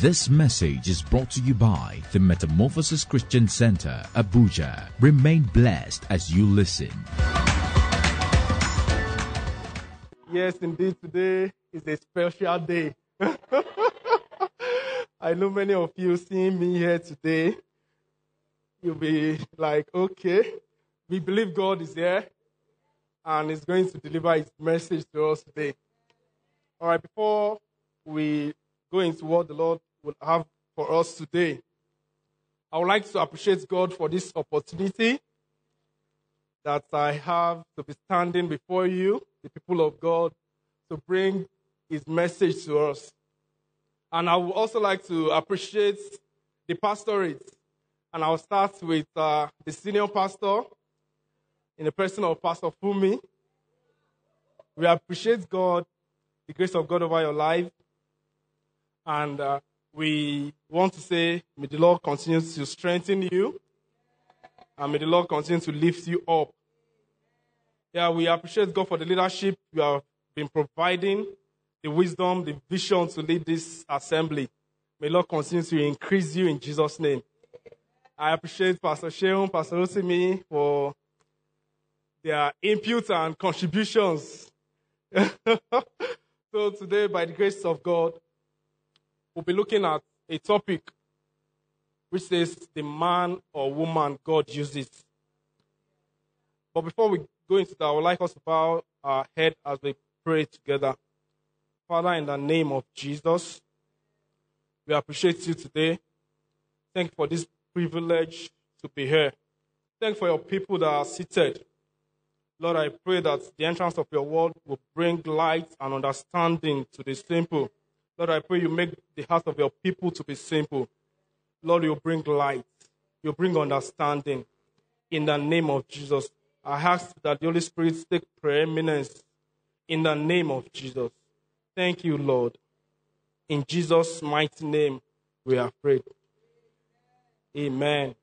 This message is brought to you by the Metamorphosis Christian Center, Abuja. Remain blessed as you listen. Yes, indeed, today is a special day. I know many of you seeing me here today, you'll be like, okay, we believe God is here and is going to deliver his message to us today. All right, before we go into what the Lord will have for us today, I would like to appreciate God for this opportunity that I have to be standing before you, the people of God, to bring his message to us. And I would also like to appreciate the pastorate. And I'll start with uh, the senior pastor in the person of Pastor Fumi. We appreciate God, the grace of God over your life. And uh, we want to say, may the Lord continue to strengthen you. And may the Lord continue to lift you up. Yeah, we appreciate God for the leadership you have been providing, the wisdom, the vision to lead this assembly. May the Lord continue to increase you in Jesus' name. I appreciate Pastor Sheon, Pastor Rosimi for their input and contributions. so today, by the grace of God, we'll be looking at a topic which says the man or woman God uses. But before we go into that, I would like us to bow our head as we pray together. Father, in the name of Jesus, we appreciate you today. Thank you for this privilege to be here. Thank you for your people that are seated. Lord, I pray that the entrance of your word will bring light and understanding to the simple. Lord, I pray you make the heart of your people to be simple. Lord, you bring light. You bring understanding. In the name of Jesus, I ask that the Holy Spirit take preeminence. In the name of Jesus. Thank you, Lord. In Jesus' mighty name, we are prayed. Amen.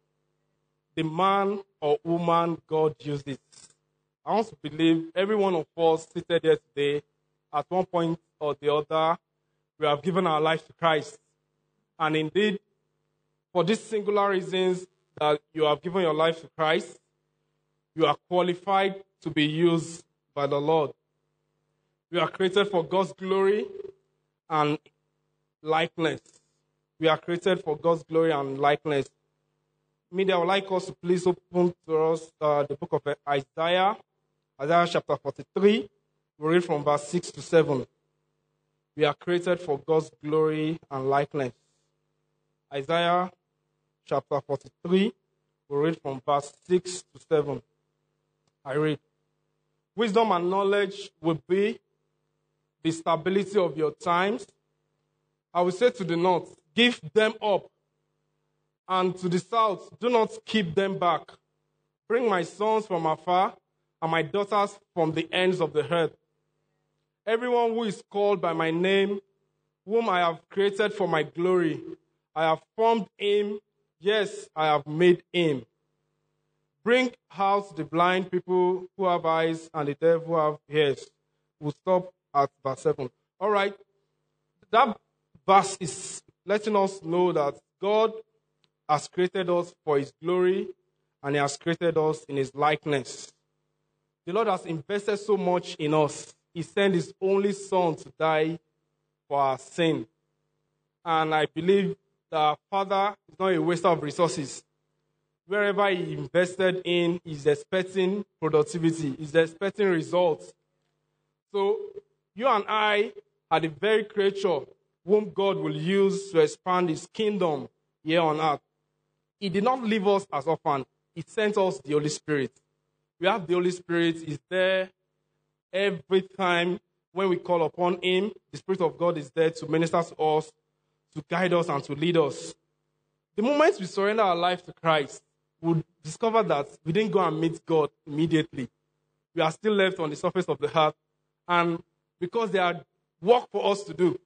The man or woman God uses. I want to believe every one of us seated here today, at one point or the other, we have given our life to Christ. And indeed, for these singular reasons that you have given your life to Christ, you are qualified to be used by the Lord. We are created for God's glory and likeness. We are created for God's glory and likeness. Media, would like us to please open to us uh, the book of Isaiah, Isaiah chapter 43. We read from verse 6 to 7. We are created for God's glory and likeness. Isaiah chapter 43. We read from verse 6 to 7. I read. Wisdom and knowledge will be the stability of your times. I will say to the north, give them up. And to the south, do not keep them back. Bring my sons from afar and my daughters from the ends of the earth. Everyone who is called by my name, whom I have created for my glory, I have formed him. Yes, I have made him. Bring out the blind people who have eyes and the deaf who have ears. We'll stop at verse 7. All right. That verse is letting us know that God has created us for his glory and he has created us in his likeness. The Lord has invested so much in us. He sent his only son to die for our sin. And I believe the Father is not a waster of resources. Wherever he invested in, he's expecting productivity, he's expecting results. So you and I are the very creature whom God will use to expand his kingdom here on earth. He did not leave us as orphans. He sent us the Holy Spirit. We have the Holy Spirit. He's there every time when we call upon him. The Spirit of God is there to minister to us, to guide us, and to lead us. The moment we surrender our life to Christ, we'll discover that we didn't go and meet God immediately. We are still left on the surface of the heart. And because there are work for us to do.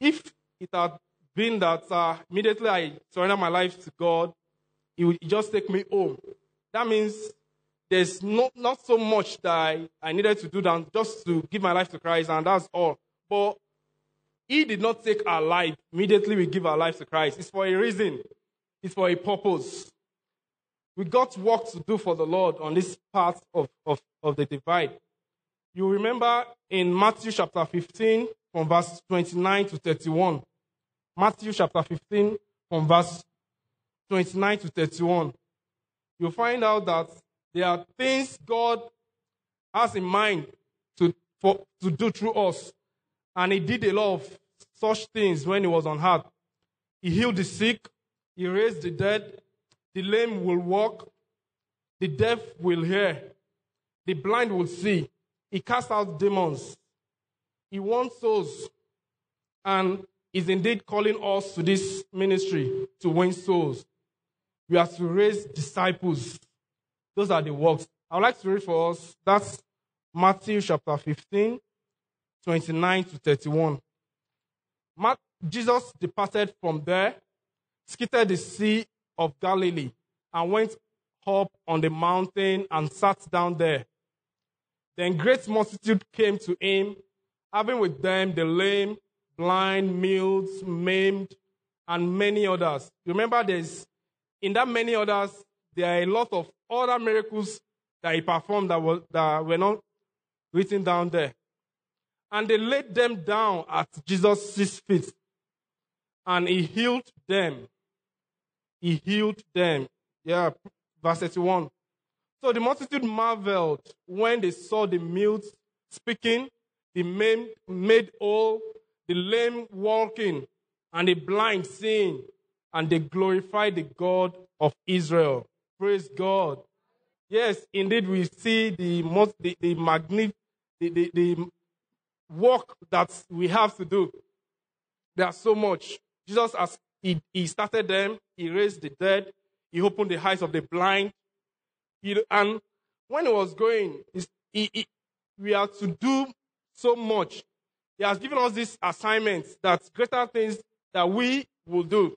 If it had been that uh, immediately I surrender my life to God, He would just take me home. That means there's not, not so much that I, I needed to do than just to give my life to Christ, and that's all. But He did not take our life. Immediately we give our life to Christ. It's for a reason. It's for a purpose. We got work to do for the Lord on this part of, of, of the divide. You remember in Matthew chapter 15, from verse 29 to 31. Matthew chapter 15, from verse 29 to 31. You'll find out that there are things God has in mind to, for, to do through us. And He did a lot of such things when He was on earth. He healed the sick, He raised the dead, the lame will walk, the deaf will hear, the blind will see. He cast out demons. He won souls and is indeed calling us to this ministry to win souls. We are to raise disciples. Those are the works. I would like to read for us. That's Matthew chapter 15, 29 to 31. Jesus departed from there, skittered the sea of Galilee and went up on the mountain and sat down there. Then great multitude came to him, having with them the lame, blind, mutes, maimed, and many others. Remember, there's in that many others, there are a lot of other miracles that he performed that were, that were not written down there. And they laid them down at Jesus' feet, and he healed them. He healed them. Yeah, verse 31. So the multitude marveled when they saw the mute speaking, the maimed made whole, the lame walking, and the blind seeing, and they glorified the God of Israel. Praise God. Yes, indeed, we see the most, the, the magnificent, the, the, the work that we have to do. There's so much. Jesus, as he, he started them, he raised the dead, he opened the eyes of the blind. He, and when he was going, he, he, we are to do so much. He has given us this assignment that greater things that we will do,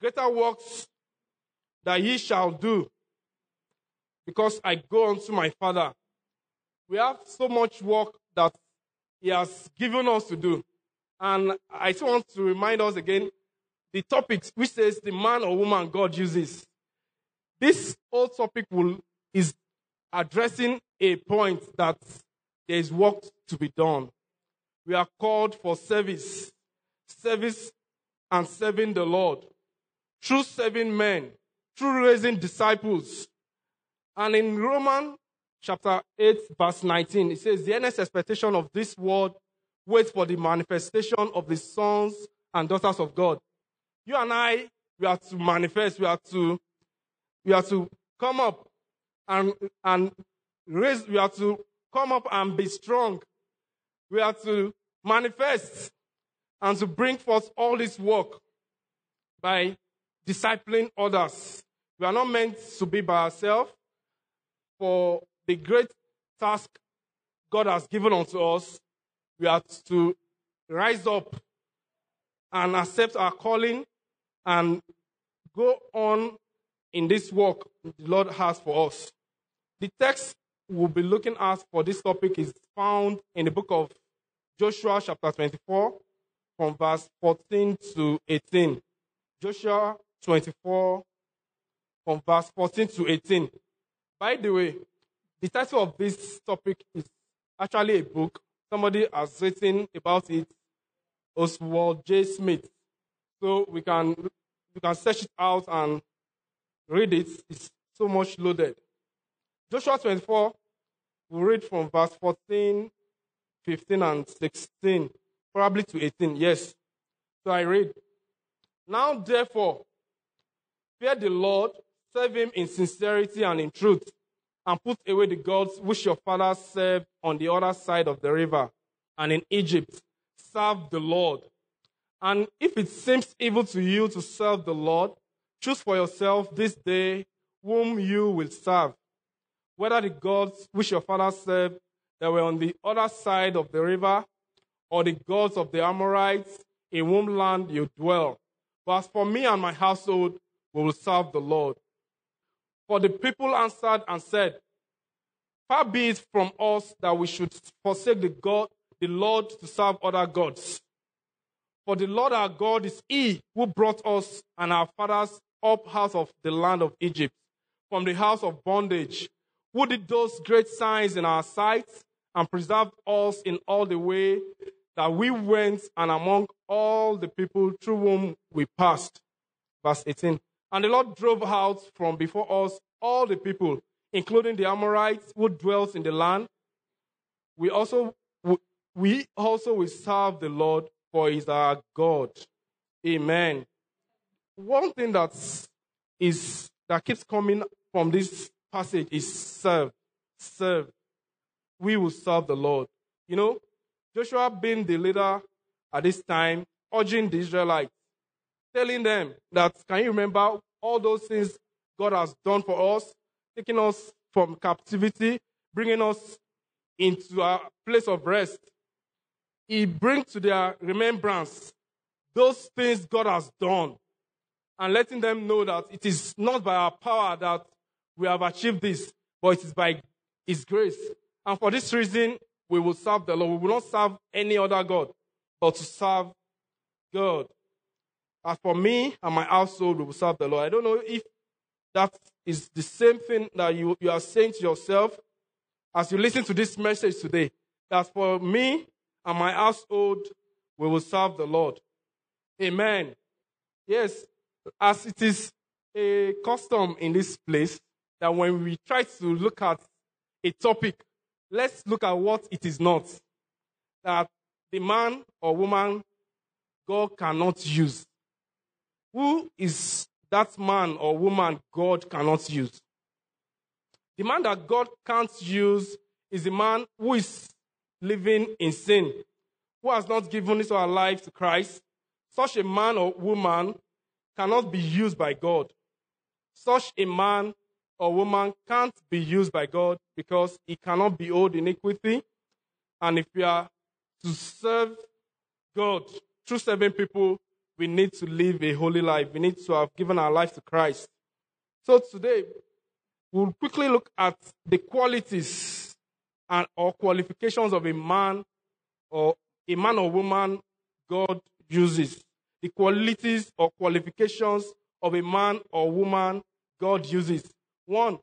greater works that ye shall do, because I go unto my Father. We have so much work that He has given us to do. And I just want to remind us again the topics which says the man or woman God uses. This whole topic will, is addressing a point that there is work to be done. We are called for service, service and serving the Lord, through serving men, through raising disciples. And in Romans chapter 8, verse 19, it says, The earnest expectation of this world waits for the manifestation of the sons and daughters of God. You and I, we are to manifest, we are to, we are to come up and, and raise, we are to come up and be strong. We are to manifest and to bring forth all this work by discipling others. We are not meant to be by ourselves. For the great task God has given unto us, we are to rise up and accept our calling and go on in this work the Lord has for us. The text we'll be looking at for this topic is found in the book of Joshua, chapter 24, from verse 14 to 18. Joshua 24, from verse 14 to 18. By the way, the title of this topic is actually a book. Somebody has written about it, Oswald J. Smith. So we can you can search it out and read it. It's so much loaded. Joshua 24, we read from verse 14, 15, and 16, probably to 18. Yes. So I read. Now, therefore, fear the Lord serve him in sincerity and in truth, and put away the gods which your fathers served on the other side of the river and in Egypt. Serve the Lord. And if it seems evil to you to serve the Lord, choose for yourself this day whom you will serve. Whether the gods which your fathers served that were on the other side of the river, or the gods of the Amorites in whom land you dwell. But as for me and my household, we will serve the Lord. For the people answered and said, Far be it from us that we should forsake the God, the Lord, to serve other gods. For the Lord our God is He who brought us and our fathers up out of the land of Egypt, from the house of bondage, who did those great signs in our sight and preserved us in all the way that we went and among all the people through whom we passed. Verse 18. And the Lord drove out from before us all the people, including the Amorites who dwelt in the land. We also, we also will serve the Lord, for he is our God. Amen. One thing that is that keeps coming from this passage is serve. Serve. We will serve the Lord. You know, Joshua being the leader at this time, urging the Israelites, telling them that, can you remember all those things God has done for us, taking us from captivity, bringing us into a place of rest? He brings to their remembrance those things God has done and letting them know that it is not by our power that we have achieved this, but it is by His grace. And for this reason, we will serve the Lord. We will not serve any other God, but to serve God. As for me and my household, we will serve the Lord. I don't know if that is the same thing that you, you are saying to yourself as you listen to this message today. That for me and my household, we will serve the Lord. Amen. Yes, as it is a custom in this place that when we try to look at a topic, let's look at what it is not. That the man or woman God cannot use. Who is that man or woman God cannot use? The man that God can't use is the man who is living in sin, who has not given his or her life to Christ. Such a man or woman cannot be used by God. Such a man or woman can't be used by God because he cannot behold iniquity. And if we are to serve God through serving people, we need to live a holy life. We need to have given our life to Christ. So today, we'll quickly look at the qualities and or qualifications of a man or a man or woman God uses the qualities or qualifications of a man or woman God uses. One,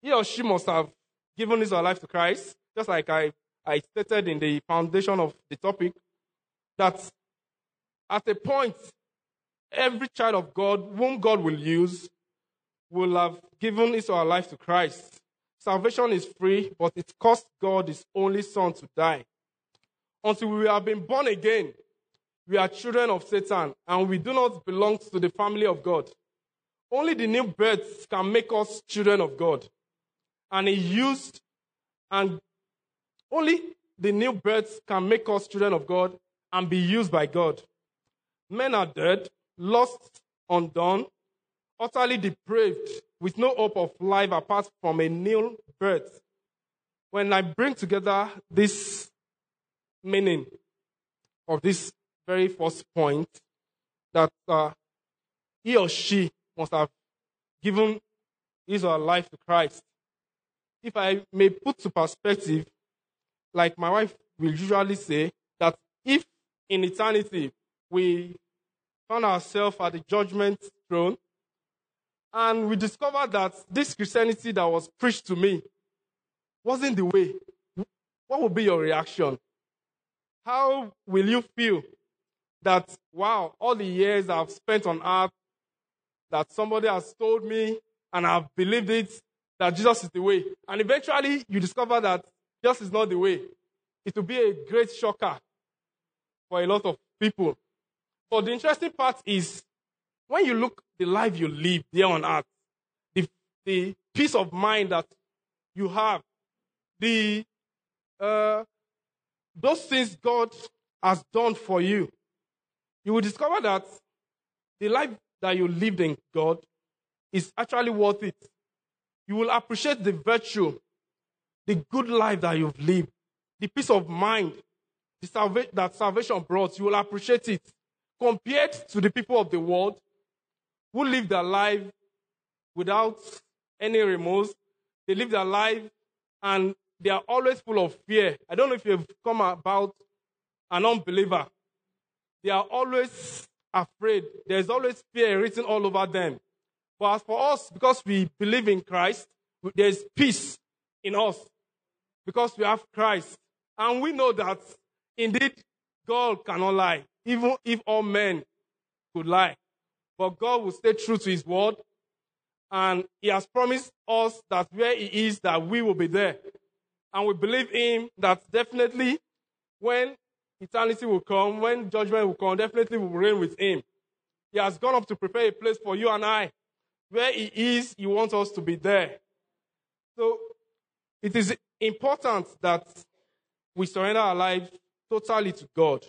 he or she must have given his or life to Christ, just like I, I stated in the foundation of the topic, that at a point, every child of God, whom God will use, will have given his or her life to Christ. Salvation is free, but it cost God his only son to die. Until we have been born again, we are children of Satan and we do not belong to the family of God. Only the new birth can make us children of God. And he used, and only the new birth can make us children of God and be used by God. Men are dead, lost, undone, utterly depraved, with no hope of life apart from a new birth. When I bring together this meaning of this very first point that uh, he or she must have given his or her life to Christ. If I may put to perspective, like my wife will usually say, that if in eternity we found ourselves at the judgment throne and we discovered that this Christianity that was preached to me wasn't the way, what would be your reaction? How will you feel that, wow, all the years I've spent on earth, that somebody has told me and I've believed it, that Jesus is the way. And eventually you discover that Jesus is not the way. It will be a great shocker for a lot of people. But the interesting part is when you look the life you live there on earth, the, the peace of mind that you have, the uh, those things God has done for you, you will discover that the life that you lived in God is actually worth it. You will appreciate the virtue, the good life that you've lived, the peace of mind the salva- that salvation brought. You will appreciate it compared to the people of the world who live their life without any remorse. They live their life and they are always full of fear. I don't know if you've come about an unbeliever they are always afraid. There's always fear written all over them. But as for us, because we believe in Christ, there's peace in us because we have Christ. And we know that indeed God cannot lie, even if all men could lie. But God will stay true to his word. And he has promised us that where he is, that we will be there. And we believe him that definitely when eternity will come, when judgment will come, definitely we will reign with him. He has gone up to prepare a place for you and I. Where he is, he wants us to be there. So it is important that we surrender our lives totally to God.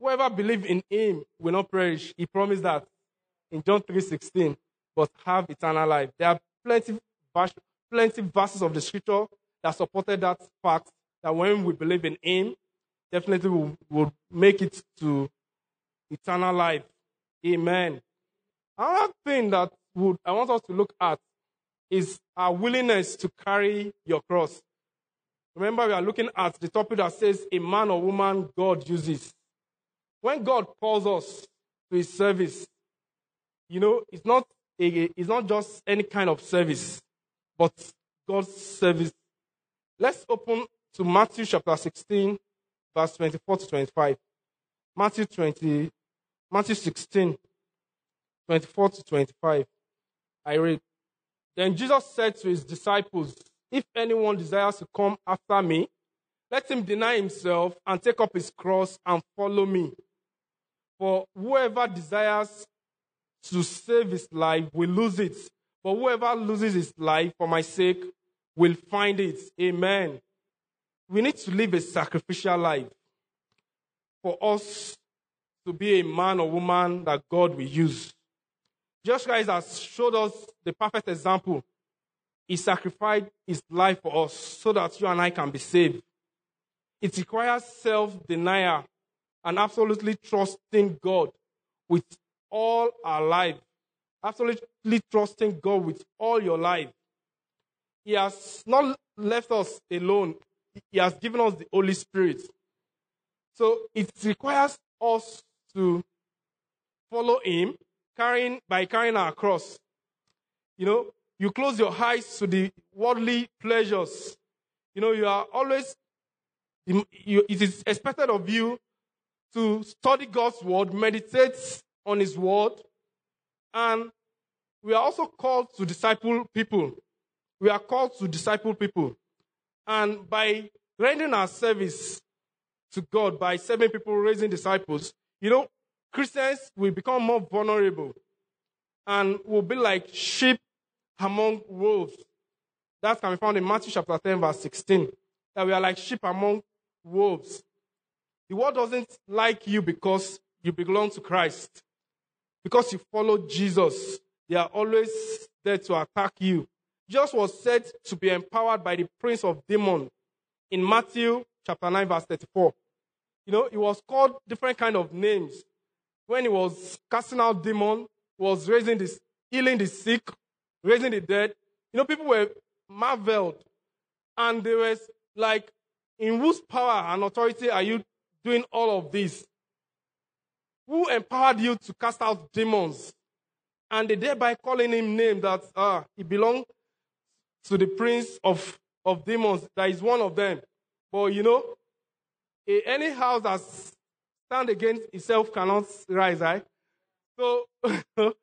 Whoever believes in him will not perish. He promised that in John 3:16, but have eternal life. There are plenty, plenty verses of the scripture that supported that fact that when we believe in him, definitely will, will make it to eternal life. Amen. Another thing that would I want us to look at is our willingness to carry your cross. Remember, we are looking at the topic that says a man or woman God uses. When God calls us to his service, you know, it's not a, it's not just any kind of service, but God's service. Let's open to Matthew chapter 16, verse 24 to 25. Matthew 20, Matthew 16, 24 to 25. I read. Then Jesus said to his disciples, If anyone desires to come after me, let him deny himself and take up his cross and follow me. For whoever desires to save his life will lose it. But whoever loses his life for my sake will find it. Amen. We need to live a sacrificial life for us to be a man or woman that God will use. Christ has showed us the perfect example. He sacrificed his life for us so that you and I can be saved. It requires self denial and absolutely trusting God with all our life. Absolutely trusting God with all your life. He has not left us alone, He has given us the Holy Spirit. So it requires us to follow Him carrying by carrying our cross. You know, you close your eyes to the worldly pleasures. You know, you are always, you, it is expected of you to study God's word, meditate on his word, and we are also called to disciple people. We are called to disciple people. And by rendering our service to God, by serving people, raising disciples, you know, Christians will become more vulnerable and will be like sheep among wolves. That can be found in Matthew chapter 10, verse 16. That we are like sheep among wolves. The world doesn't like you because you belong to Christ. Because you follow Jesus, they are always there to attack you. Jesus was said to be empowered by the prince of demons in Matthew chapter 9, verse 34. You know, he was called different kind of names when he was casting out demons, was raising this, healing the sick, raising the dead. You know, people were marveled. And they were like, in whose power and authority are you doing all of this? Who empowered you to cast out demons? And they thereby calling him name that uh, he belonged to the prince of, of demons, that is one of them. But you know, any house that's stand against itself cannot rise, right? So,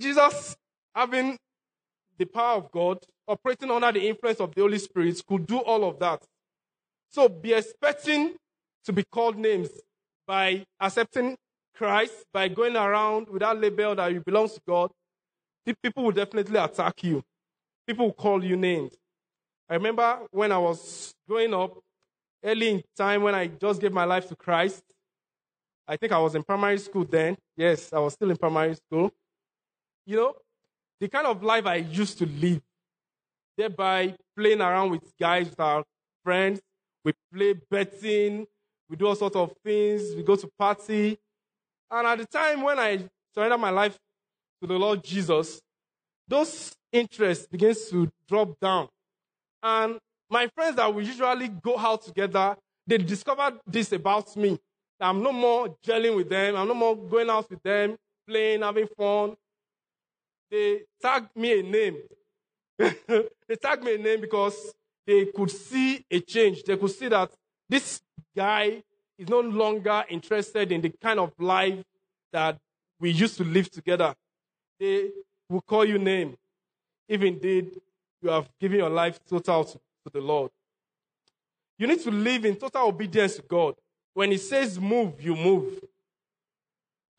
Jesus, having the power of God, operating under the influence of the Holy Spirit, could do all of that. So, be expecting to be called names by accepting Christ, by going around with that label that you belong to God. People will definitely attack you. People will call you names. I remember when I was growing up, early in time when I just gave my life to Christ, I think I was in primary school then. Yes, I was still in primary school. You know, the kind of life I used to live, thereby playing around with guys, with our friends. We play betting, we do all sorts of things, we go to party. And at the time when I surrendered my life to the Lord Jesus, those interests begins to drop down. And my friends that we usually go out together, they discovered this about me I'm no more gelling with them. I'm no more going out with them, playing, having fun. They tagged me a name. they tagged me a name because they could see a change. They could see that this guy is no longer interested in the kind of life that we used to live together. They will call you name if indeed you have given your life total to, to the Lord. You need to live in total obedience to God. When He says move, you move.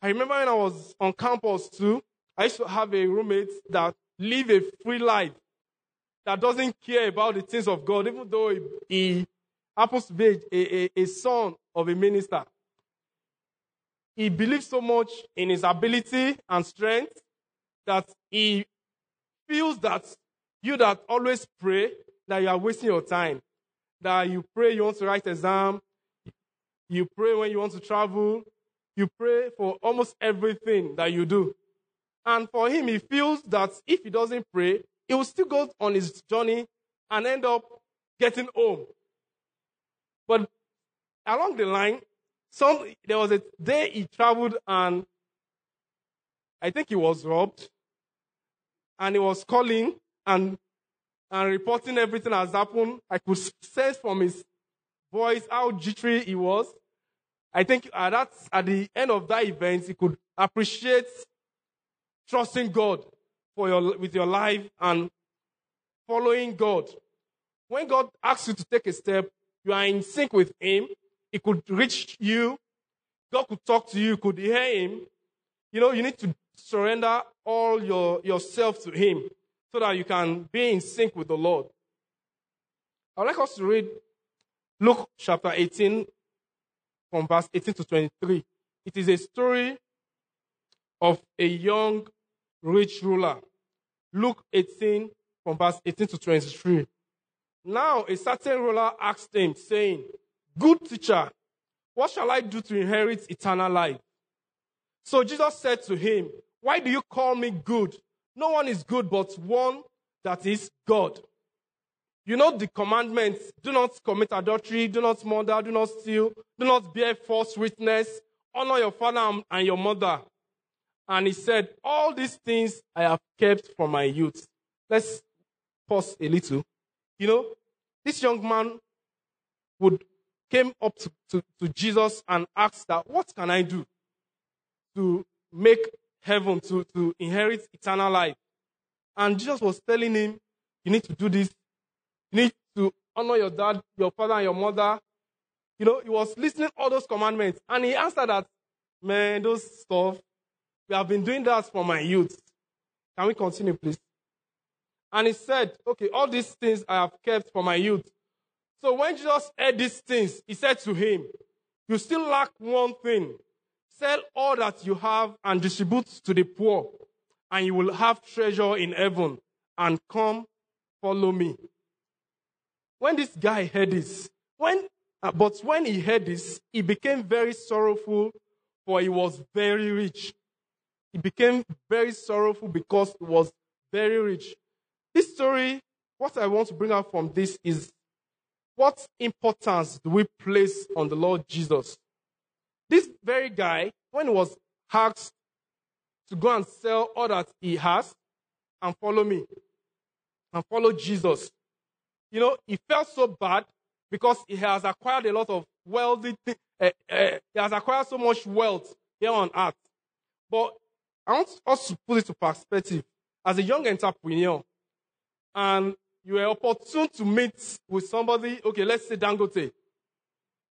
I remember when I was on campus too, I used to have a roommate that live a free life, that doesn't care about the things of God, even though he, he happens to be a, a, a son of a minister. He believes so much in his ability and strength that he feels that you that always pray that you are wasting your time. That you pray you want to write exam, you pray when you want to travel, you pray for almost everything that you do. And for him, he feels that if he doesn't pray, he will still go on his journey and end up getting home. But along the line, some there was a day he traveled and I think he was robbed. And he was calling and and reporting everything has happened. I could sense from his voice how jittery he was. I think at that at the end of that event, he could appreciate trusting God for your with your life and following God. When God asks you to take a step, you are in sync with Him. He could reach you. God could talk to you. You could hear Him. You know, you need to surrender all your yourself to Him so that you can be in sync with the Lord. I'd like us to read Luke chapter 18 from verse 18 to 23. It is a story of a young rich ruler. Luke 18 from verse 18 to 23. Now a certain ruler asked him, saying, Good teacher, what shall I do to inherit eternal life? So Jesus said to him, Why do you call me good? No one is good but one that is God. You know the commandments do not commit adultery, do not murder, do not steal, do not bear false witness, honor your father and your mother. And he said, All these things I have kept from my youth. Let's pause a little. You know, this young man would came up to, to, to Jesus and asked that, What can I do to make heaven, to, to inherit eternal life? And Jesus was telling him, You need to do this. You need to honor your dad, your father, and your mother. You know, he was listening all those commandments. And he answered that, Man, those stuff, we have been doing that for my youth. Can we continue, please? And he said, Okay, all these things I have kept for my youth. So when Jesus heard these things, he said to him, You still lack one thing. Sell all that you have and distribute to the poor, and you will have treasure in heaven. And come, follow me. When this guy heard this, when, uh, but when he heard this, he became very sorrowful, for he was very rich. He became very sorrowful because he was very rich. This story, what I want to bring out from this is what importance do we place on the Lord Jesus? This very guy, when he was asked to go and sell all that he has and follow me and follow Jesus, you know, he felt so bad because he has acquired a lot of wealthy, uh, uh, he has acquired so much wealth here on earth. But I want us to put it to perspective. As a young entrepreneur, and you were opportune to meet with somebody, okay, let's say Dangote,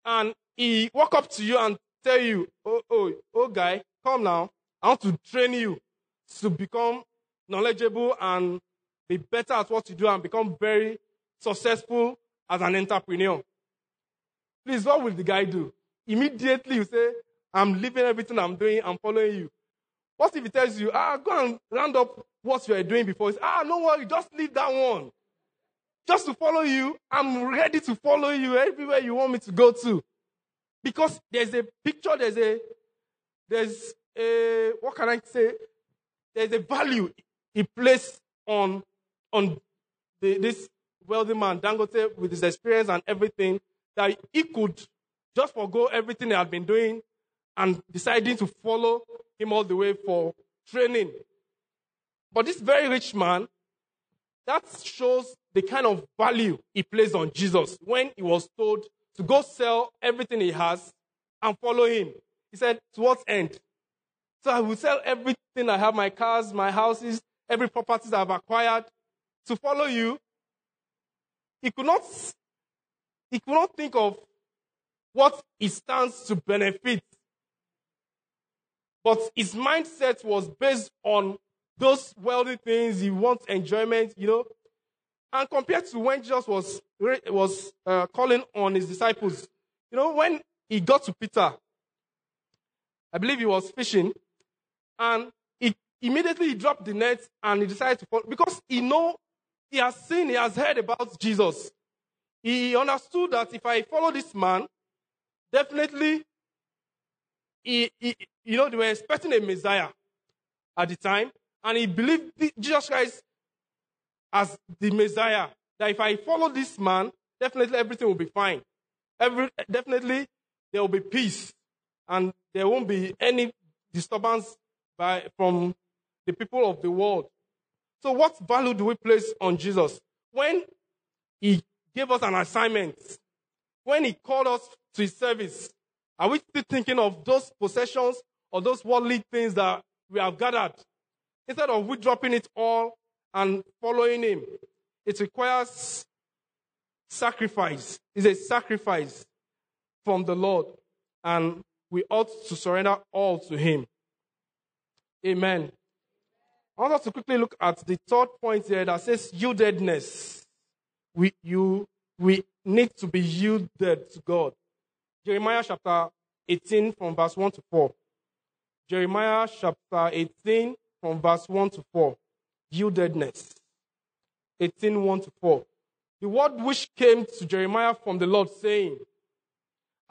and he walk up to you and tell you, oh, oh, oh, guy, come now. I want to train you to become knowledgeable and be better at what you do and become very successful as an entrepreneur. Please, what will the guy do? Immediately you say, I'm leaving everything I'm doing, I'm following you. What if he tells you, ah, go and round up what you are doing before? Say, ah, no worry, just leave that one. Just to follow you, I'm ready to follow you everywhere you want me to go to. Because there's a picture, there's a, there's a, what can I say? There's a value he placed on, on the, this wealthy man, Dangote, with his experience and everything, that he could just forgo everything he had been doing and deciding to follow him all the way for training. But this very rich man, that shows the kind of value he placed on Jesus when he was told to go sell everything he has and follow him. He said, To what end? So I will sell everything I have, my cars, my houses, every property I've acquired to follow you. He could not, he could not think of what he stands to benefit. But his mindset was based on those worldly things. He wants enjoyment, you know. And compared to when Jesus was, was uh, calling on his disciples, you know, when he got to Peter, I believe he was fishing, and he immediately he dropped the net and he decided to follow because he know he has seen, he has heard about Jesus. He understood that if I follow this man, definitely, he, you know, they were expecting a Messiah at the time, and he believed Jesus Christ as the Messiah. That if I follow this man, definitely everything will be fine. Every, definitely there will be peace, and there won't be any disturbance by, from the people of the world. So, what value do we place on Jesus? When he gave us an assignment, when he called us to his service, are we still thinking of those possessions or those worldly things that we have gathered? Instead of we dropping it all and following him, it requires sacrifice. It's a sacrifice from the Lord, and we ought to surrender all to him. Amen. I want us to quickly look at the third point here that says yieldedness. We, you, we need to be yielded to God. Jeremiah chapter 18 from verse 1 to 4. Jeremiah chapter 18 from verse 1 to 4. Yieldedness. 18 1 to 4. The word which came to Jeremiah from the Lord, saying,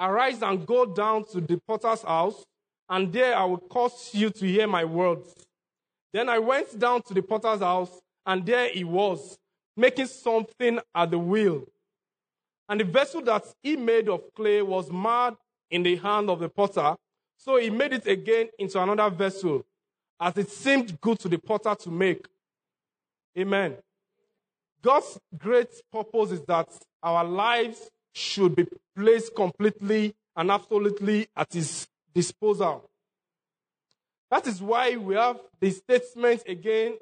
Arise and go down to the potter's house, and there I will cause you to hear my words. Then I went down to the potter's house, and there he was, making something at the wheel. And the vessel that he made of clay was marred in the hand of the potter. So he made it again into another vessel, as it seemed good to the potter to make. Amen. God's great purpose is that our lives should be placed completely and absolutely at his disposal. That is why we have the statement again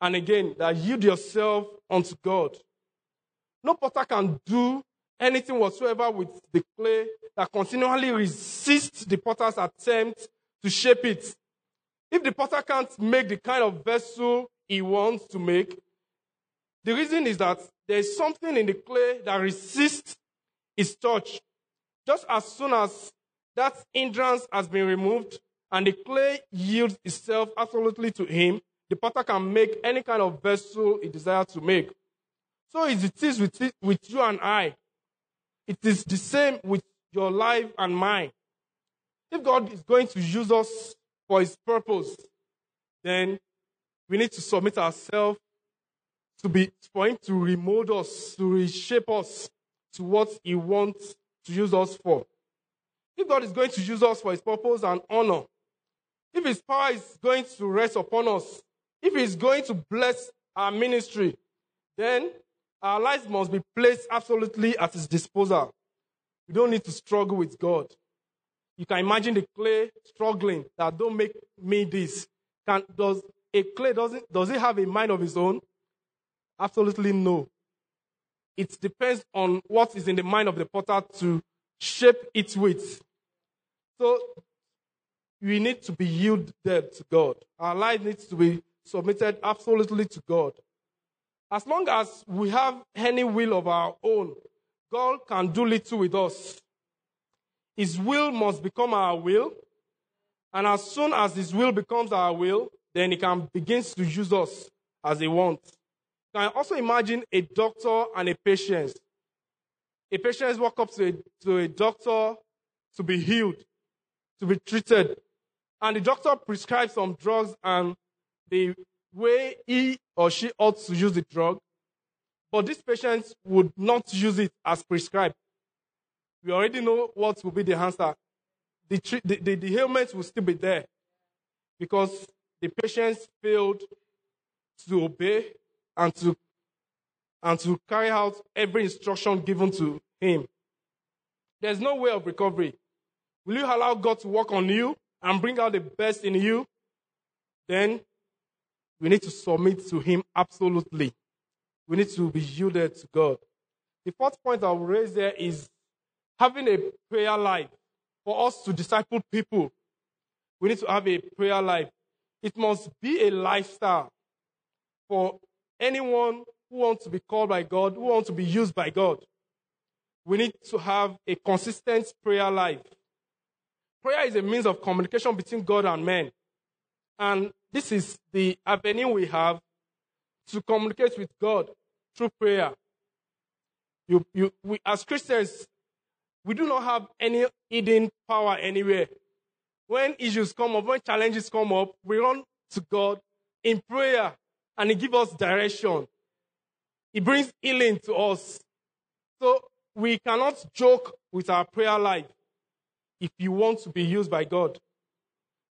and again that yield yourself unto God. No potter can do anything whatsoever with the clay that continually resists the potter's attempt to shape it. If the potter can't make the kind of vessel he wants to make, the reason is that there is something in the clay that resists his touch. Just as soon as that hindrance has been removed and the clay yields itself absolutely to him, the potter can make any kind of vessel he desires to make. So it is with, it, with you and I. It is the same with your life and mine. If God is going to use us for his purpose, then we need to submit ourselves to be for him to remold us, to reshape us to what he wants to use us for. If God is going to use us for his purpose and honor, if his power is going to rest upon us, if he's going to bless our ministry, then our lives must be placed absolutely at his disposal. We don't need to struggle with God. You can imagine the clay struggling that don't make me this. Can, does a clay doesn't does it have a mind of its own? Absolutely no. It depends on what is in the mind of the potter to shape it with. So we need to be yielded to God. Our life needs to be submitted absolutely to God. As long as we have any will of our own, God can do little with us. His will must become our will. And as soon as His will becomes our will, then He can begin to use us as He wants. Can also imagine a doctor and a patient. A patient walk up to a, to a doctor to be healed, to be treated. And the doctor prescribes some drugs and the way he or she ought to use the drug. But this patient would not use it as prescribed. we already know what will be the answer. The, the, the, the ailments will still be there because the patients failed to obey and to and to carry out every instruction given to him. There's no way of recovery. Will you allow God to work on you and bring out the best in you? Then we need to submit to him absolutely. We need to be yielded to God. The fourth point I will raise there is having a prayer life. For us to disciple people, we need to have a prayer life. It must be a lifestyle for anyone who wants to be called by God, who wants to be used by God. We need to have a consistent prayer life. Prayer is a means of communication between God and men. And this is the avenue we have to communicate with God through prayer. You, you, we, as Christians, we do not have any hidden power anywhere. When issues come up, when challenges come up, we run to God in prayer and He gives us direction. He brings healing to us. So we cannot joke with our prayer life if you want to be used by God.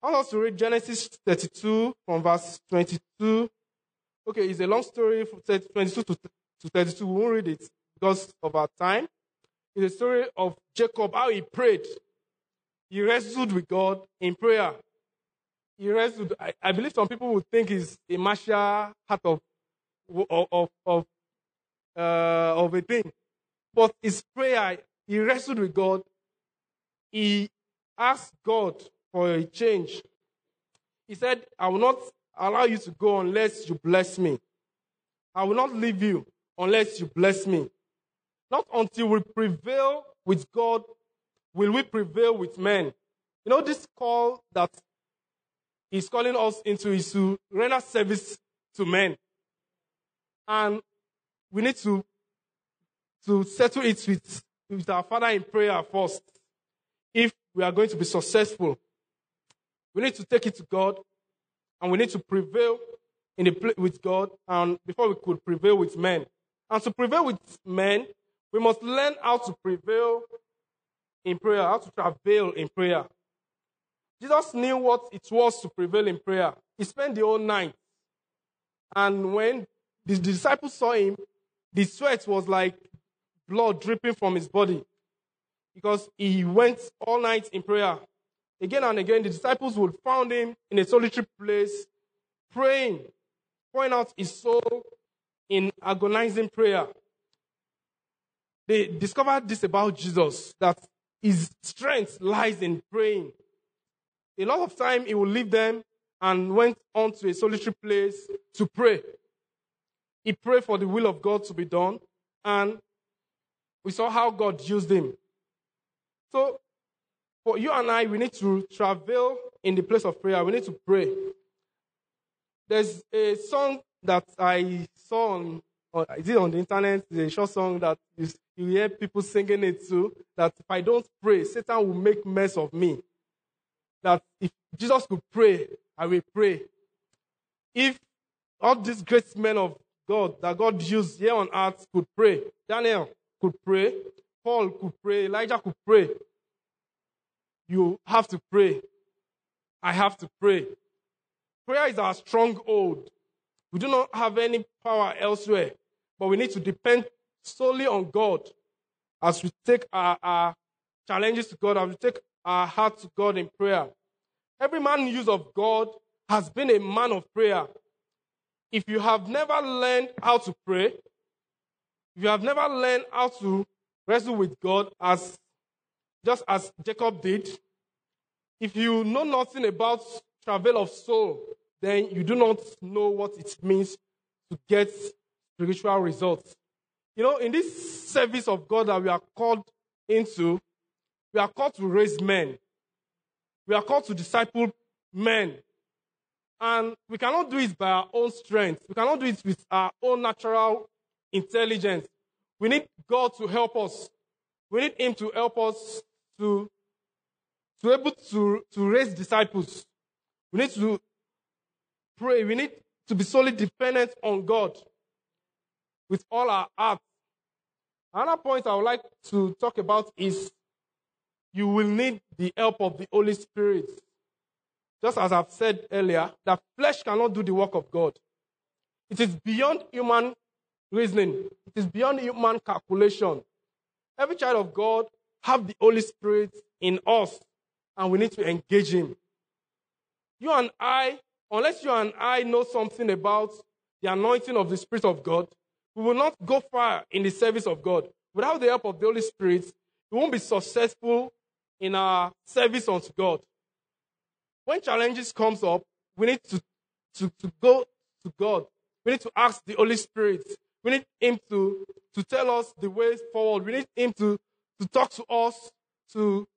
I want us to read Genesis 32 from verse 22. Okay, it's a long story from 22 to 32. We won't read it because of our time. It's a story of Jacob, how he prayed. He wrestled with God in prayer. He wrestled. I, I believe some people would think he's a martial heart of, of, of, uh, of a thing. But his prayer, he wrestled with God. He asked God for a change. He said, I will not allow you to go unless you bless me. I will not leave you unless you bless me. Not until we prevail with God will we prevail with men. You know, this call that He's calling us into is to render service to men. And we need to, to settle it with, with our Father in prayer first. If we are going to be successful, we need to take it to God and we need to prevail in the, with God and before we could prevail with men. And to prevail with men, we must learn how to prevail in prayer, how to travail in prayer. Jesus knew what it was to prevail in prayer. He spent the whole night. And when the disciples saw him, the sweat was like blood dripping from his body because he went all night in prayer. Again and again, the disciples would find him in a solitary place, praying, pouring out his soul in agonizing prayer they discovered this about Jesus that his strength lies in praying. A lot of time he would leave them and went on to a solitary place to pray. He prayed for the will of God to be done, and we saw how God used him. So, for you and I, we need to travel in the place of prayer. We need to pray. There's a song that I saw on, is it on the internet? It's a short song that is you hear people singing it too. That if I don't pray, Satan will make mess of me. That if Jesus could pray, I will pray. If all these great men of God that God used here on earth could pray, Daniel could pray, Paul could pray, Elijah could pray. You have to pray. I have to pray. Prayer is our stronghold. We do not have any power elsewhere, but we need to depend solely on God as we take our, our challenges to God, as we take our heart to God in prayer. Every man used of God has been a man of prayer. If you have never learned how to pray, if you have never learned how to wrestle with God as just as Jacob did, if you know nothing about travail of soul, then you do not know what it means to get spiritual results. You know, in this service of God that we are called into, we are called to raise men. We are called to disciple men. And we cannot do it by our own strength. We cannot do it with our own natural intelligence. We need God to help us. We need Him to help us to, to able to, to raise disciples. We need to pray. We need to be solely dependent on God with all our heart. Another point I would like to talk about is you will need the help of the Holy Spirit. Just as I've said earlier, that flesh cannot do the work of God. It is beyond human reasoning. It is beyond human calculation. Every child of God have the Holy Spirit in us, and we need to engage Him. You and I, unless you and I know something about the anointing of the Spirit of God, we will not go far in the service of God. Without the help of the Holy Spirit, we won't be successful in our service unto God. When challenges comes up, we need to, to, to go to God. We need to ask the Holy Spirit. We need Him to, to tell us the ways forward. We need Him to, to talk to us, to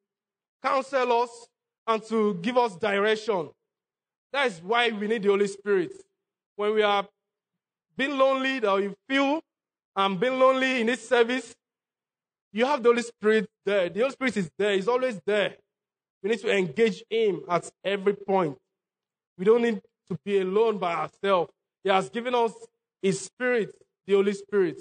counsel us, and to give us direction. That is why we need the Holy Spirit. When we are being lonely, that you feel I'm being lonely in this service, you have the Holy Spirit there. The Holy Spirit is there, He's always there. We need to engage Him at every point. We don't need to be alone by ourselves. He has given us His Spirit, the Holy Spirit.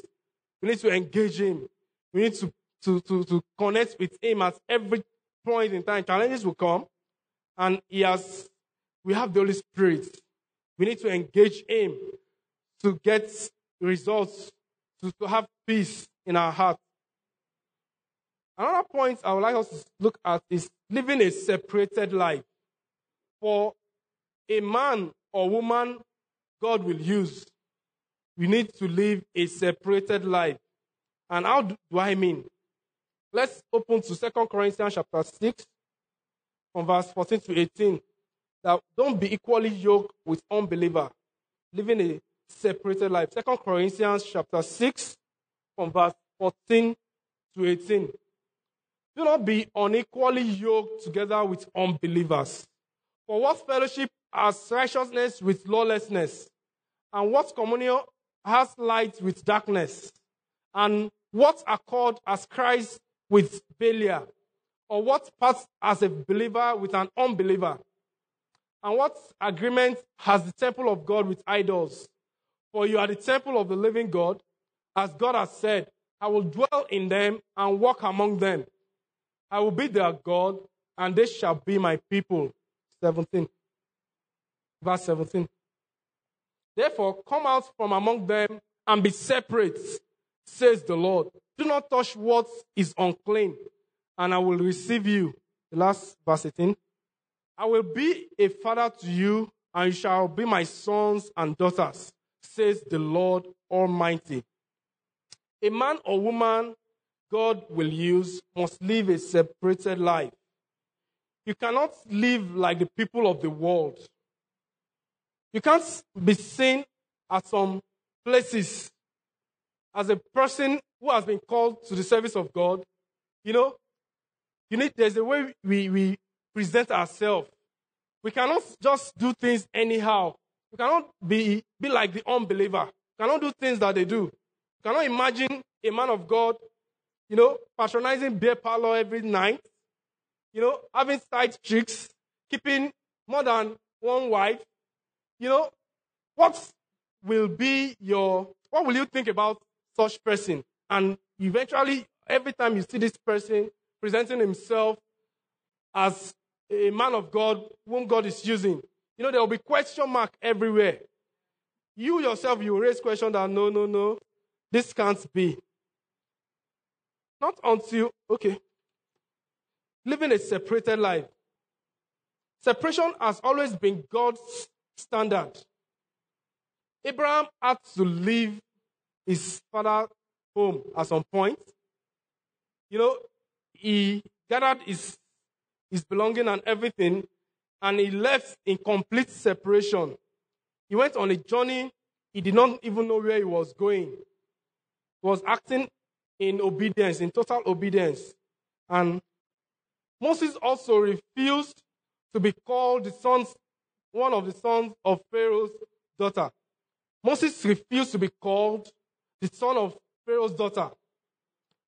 We need to engage Him. We need to, to, to, to connect with Him at every point in time. Challenges will come, and He has, we have the Holy Spirit. We need to engage Him to get results, to, to have peace in our heart. Another point I would like us to look at is living a separated life. For a man or woman God will use, we need to live a separated life. And how do I mean? Let's open to 2 Corinthians chapter 6, from verse 14 to 18. That don't be equally yoked with unbeliever, living a separated life. 2 Corinthians chapter 6, from verse 14 to 18. Do not be unequally yoked together with unbelievers. For what fellowship has righteousness with lawlessness? And what communion has light with darkness? And what accord has Christ with Belial? Or what part as a believer with an unbeliever? And what agreement has the temple of God with idols? For you are the temple of the living God, as God has said, I will dwell in them and walk among them. I will be their God, and they shall be my people. 17. Verse 17. Therefore, come out from among them and be separate, says the Lord. Do not touch what is unclean, and I will receive you. The last verse 18. I will be a father to you, and you shall be my sons and daughters, says the Lord Almighty. A man or woman God will use must live a separated life. You cannot live like the people of the world. You can't be seen at some places as a person who has been called to the service of God. You know, you need, there's a way we, we present ourselves. We cannot just do things anyhow. We cannot be, be like the unbeliever. We cannot do things that they do. You cannot imagine a man of God you know, patronizing beer parlor every night, you know, having side chicks, keeping more than one wife, you know, what will be your, what will you think about such person? And eventually, every time you see this person presenting himself as a man of God whom God is using, you know, there will be question mark everywhere. You yourself, you raise question that no, no, no, this can't be. Not until, okay, living a separated life. Separation has always been God's standard. Abraham had to leave his father's home at some point. You know, he gathered his, his belonging and everything, and he left in complete separation. He went on a journey. He did not even know where he was going. He was acting in obedience, in total obedience. And Moses also refused to be called the sons, one of the sons of Pharaoh's daughter. Moses refused to be called the son of Pharaoh's daughter,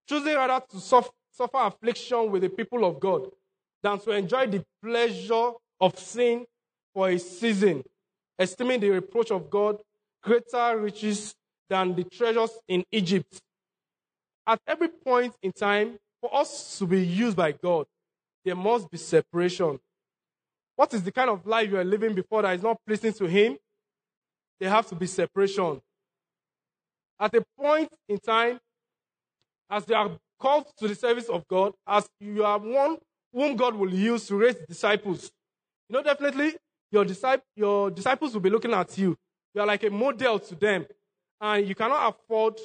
choosing rather to suffer, affliction with the people of God than to enjoy the pleasure of sin for a season, esteeming the reproach of God greater riches than the treasures in Egypt at every point in time, for us to be used by God, there must be separation. What is the kind of life you are living before that is not pleasing to Him? There has to be separation. At a point in time, as you are called to the service of God, as you are one whom God will use to raise disciples, you know, definitely your, your disciples will be looking at you. You are like a model to them. And you cannot afford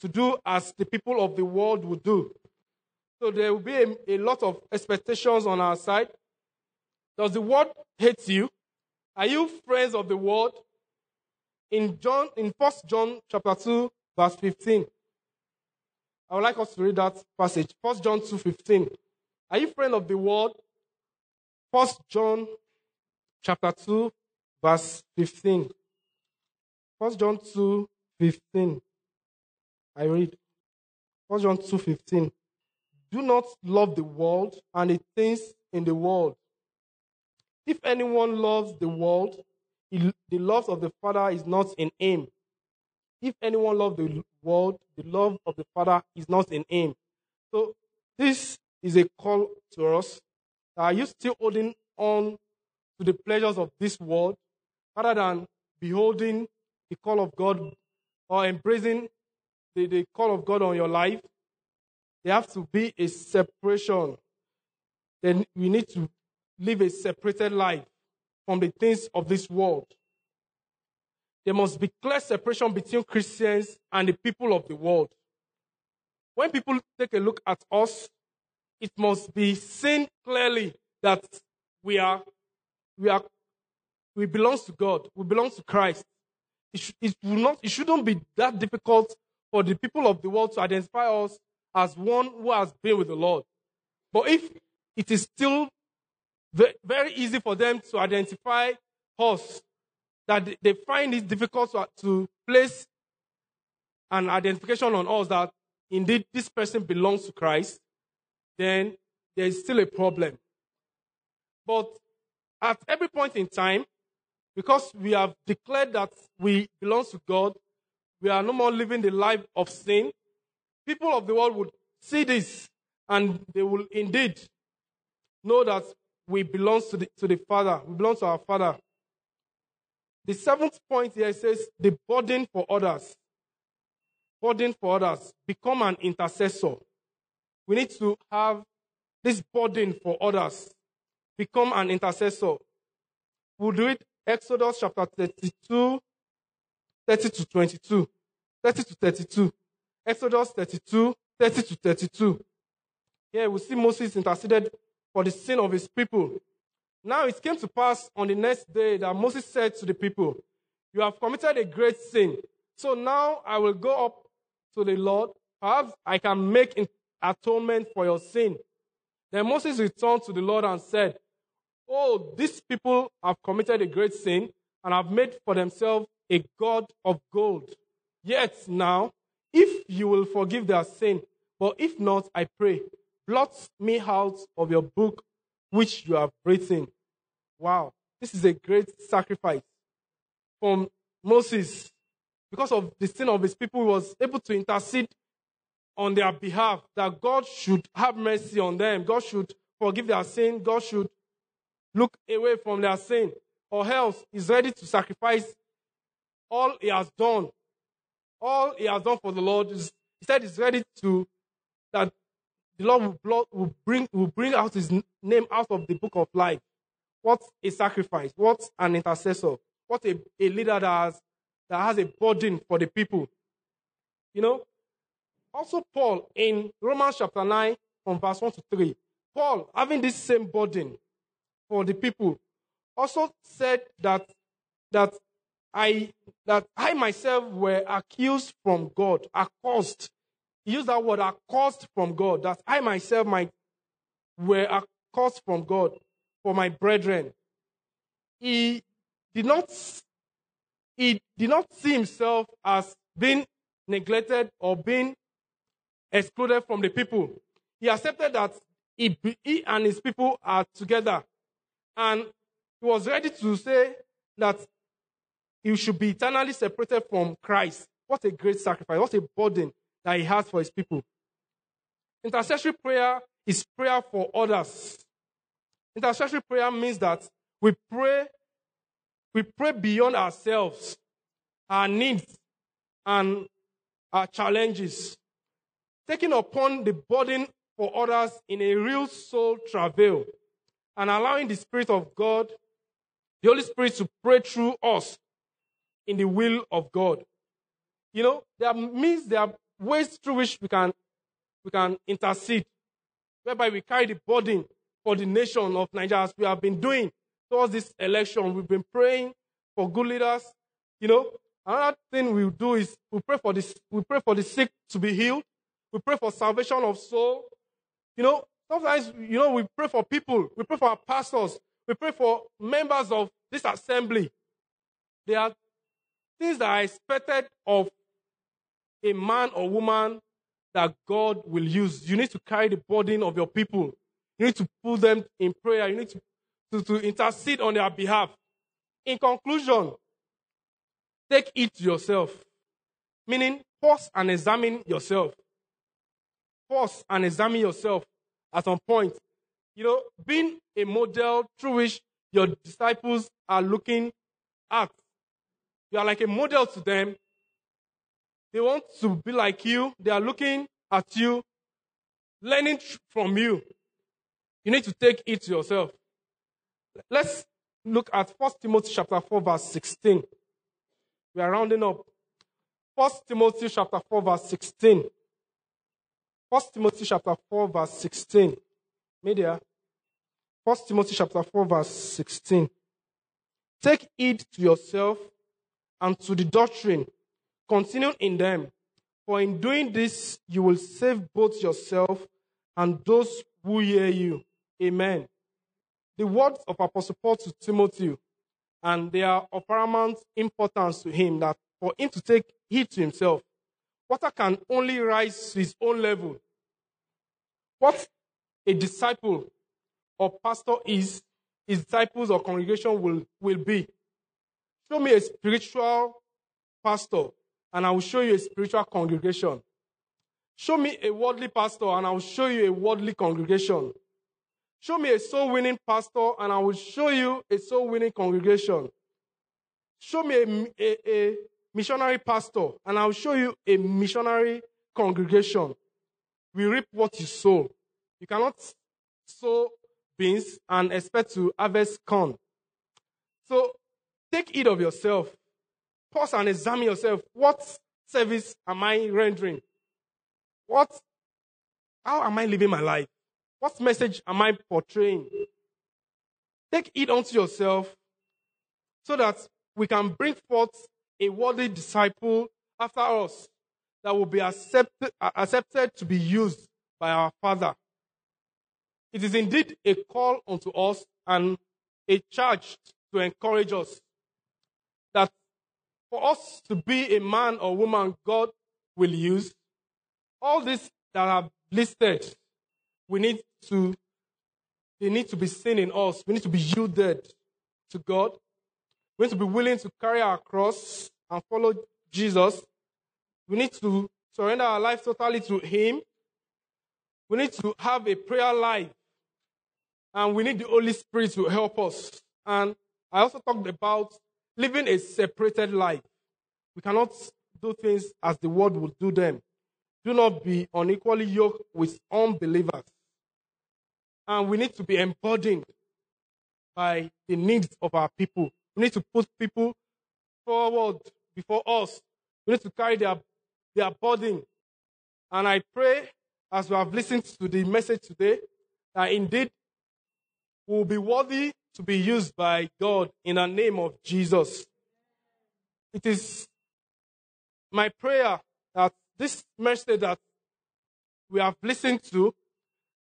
to do as the people of the world would do. So there will be a, a lot of expectations on our side. Does the world hate you? Are you friends of the world? In John, in First John chapter 2, verse 15. I would like us to read that passage. First John 2, 15. Are you friend of the world? First John chapter 2, verse 15. First John 2, 15. I read. First John 2, 15. Do not love the world and the things in the world. If anyone loves the world, he, the love of the Father is not in him. If anyone loves the world, the love of the Father is not in him. So this is a call to us. Are you still holding on to the pleasures of this world rather than beholding the call of God or embracing the, the call of God on your life? There has to be a separation. Then we need to live a separated life from the things of this world. There must be clear separation between Christians and the people of the world. When people take a look at us, it must be seen clearly that we are, we are, we belong to God. We belong to Christ. It, sh- it will not, it shouldn't be that difficult for the people of the world to identify us as one who has been with the Lord. But if it is still very easy for them to identify us, that they find it difficult to place an identification on us that indeed this person belongs to Christ, then there is still a problem. But at every point in time, because we have declared that we belong to God, we are no more living the life of sin, people of the world would see this and they will indeed know that we belong to the, to the Father. We belong to our Father. The seventh point here says the burden for others. Burden for others. Become an intercessor. We need to have this burden for others. Become an intercessor. We'll do it Exodus chapter 32, 30 to 22. 30 to 32. Exodus 32, 30 to 32. Here we see Moses interceded for the sin of his people. Now it came to pass on the next day that Moses said to the people, You have committed a great sin. So now I will go up to the Lord. Perhaps I can make atonement for your sin. Then Moses returned to the Lord and said, Oh, these people have committed a great sin and have made for themselves a God of gold. Yet now, if you will forgive their sin, but if not, I pray, blot me out of your book which you have written. Wow, this is a great sacrifice from Moses. Because of the sin of his people, he was able to intercede on their behalf that God should have mercy on them. God should forgive their sin. God should look away from their sin. Or else he's ready to sacrifice all he has done. All he has done for the Lord. He said he's ready to, that the Lord will, will, bring, will bring out his name out of the book of life. What a sacrifice. What an intercessor. What a, a leader that has, that has a burden for the people. You know, also Paul in Romans chapter 9 from verse 1 to 3. Paul, having this same burden for the people, also said that that I that I myself were accused from God, accused. He used that word accused from God, that I myself might were accused from God for my brethren. He did not he did not see himself as being neglected or being excluded from the people. He accepted that he, he and his people are together. And he was ready to say that he should be eternally separated from Christ. What a great sacrifice. What a burden that he has for his people. Intercessory prayer is prayer for others. Intercessory prayer means that we pray, we pray beyond ourselves, our needs, and our challenges, taking upon the burden for others in a real soul travail, and allowing the Spirit of God, the Holy Spirit, to pray through us in the will of God. You know, there are means, there are ways through which we can we can intercede, whereby we carry the burden for the nation of Nigeria as we have been doing towards this election. We've been praying for good leaders. You know, another thing we do is we pray for this, we pray for the sick to be healed. We pray for salvation of soul. You know, sometimes you know we pray for people. We pray for our pastors. We pray for members of this assembly. There are things that are expected of a man or woman that God will use. You need to carry the burden of your people. You need to put them in prayer. You need to, to, to intercede on their behalf. In conclusion, take it yourself. Meaning, pause and examine yourself. Pause and examine yourself at some point. You know, being a model through which your disciples are looking at. You are like a model to them. They want to be like you. They are looking at you, learning from you. You need to take it yourself. Let's look at 1 Timothy chapter 4, verse 16. We are rounding up. 1 Timothy chapter 4, verse 16. 1 Timothy chapter 4, verse 16. Media. 1 Timothy chapter 4, verse 16. Take heed to yourself and to the doctrine. Continue in them. For in doing this, you will save both yourself and those who hear you. Amen. The words of Apostle Paul to Timothy, and they are of paramount importance to him that for him to take heed to himself, water can only rise to his own level. What a disciple or pastor is, his disciples or congregation will, will be. Show me a spiritual pastor, and I will show you a spiritual congregation. Show me a worldly pastor, and I will show you a worldly congregation. Show me a soul winning pastor, and I will show you a soul winning congregation. Show me a, a, a, missionary pastor, and I will show you a missionary congregation. We reap what you sow. You cannot sow beans and expect to harvest corn. So take heed of yourself. Pause and examine yourself. What service am I rendering? What, how am I living my life? What message am I portraying? Take it unto yourself so that we can bring forth a worthy disciple after us that will be accepted, accepted to be used by our Father. It is indeed a call unto us and a charge to encourage us that for us to be a man or woman God will use, all this that are listed, we need to, they need to be seen in us. We need to be yielded to God. We need to be willing to carry our cross and follow Jesus. We need to surrender our life totally to Him. We need to have a prayer life. And we need the Holy Spirit to help us. And I also talked about living a separated life. We cannot do things as the world would do them. Do not be unequally yoked with unbelievers. And we need to be embodied by the needs of our people. We need to put people forward before us. We need to carry their, their burden. And I pray, as we have listened to the message today, that indeed we will be worthy to be used by God in the name of Jesus. It is my prayer that this message that we have listened to,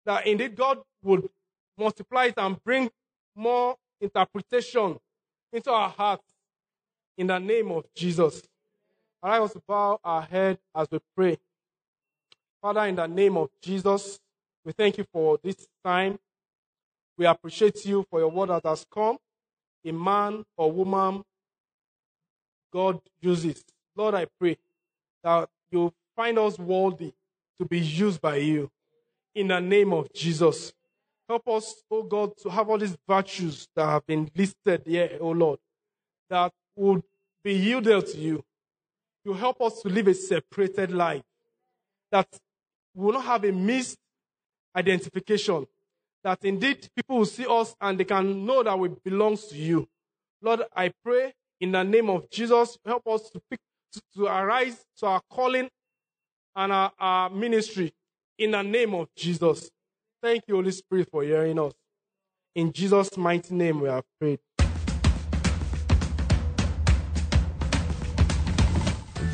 that indeed God would multiply it and bring more interpretation into our hearts in the name of Jesus. I like us to bow our head as we pray. Father, in the name of Jesus, we thank you for this time. We appreciate you for your word that has come. A man or woman God uses. Lord, I pray that you find us worthy to be used by you. in the name of Jesus. Help us, oh God, to have all these virtues that have been listed here, oh Lord, that would be yielded to you. You help us to live a separated life, that will not have a missed identification, that indeed people will see us and they can know that we belong to you. Lord, I pray in the name of Jesus, help us to pick to, to arise to our calling and our, our ministry in the name of Jesus. Thank you, Holy Spirit, for hearing us. In Jesus' mighty name, we have prayed.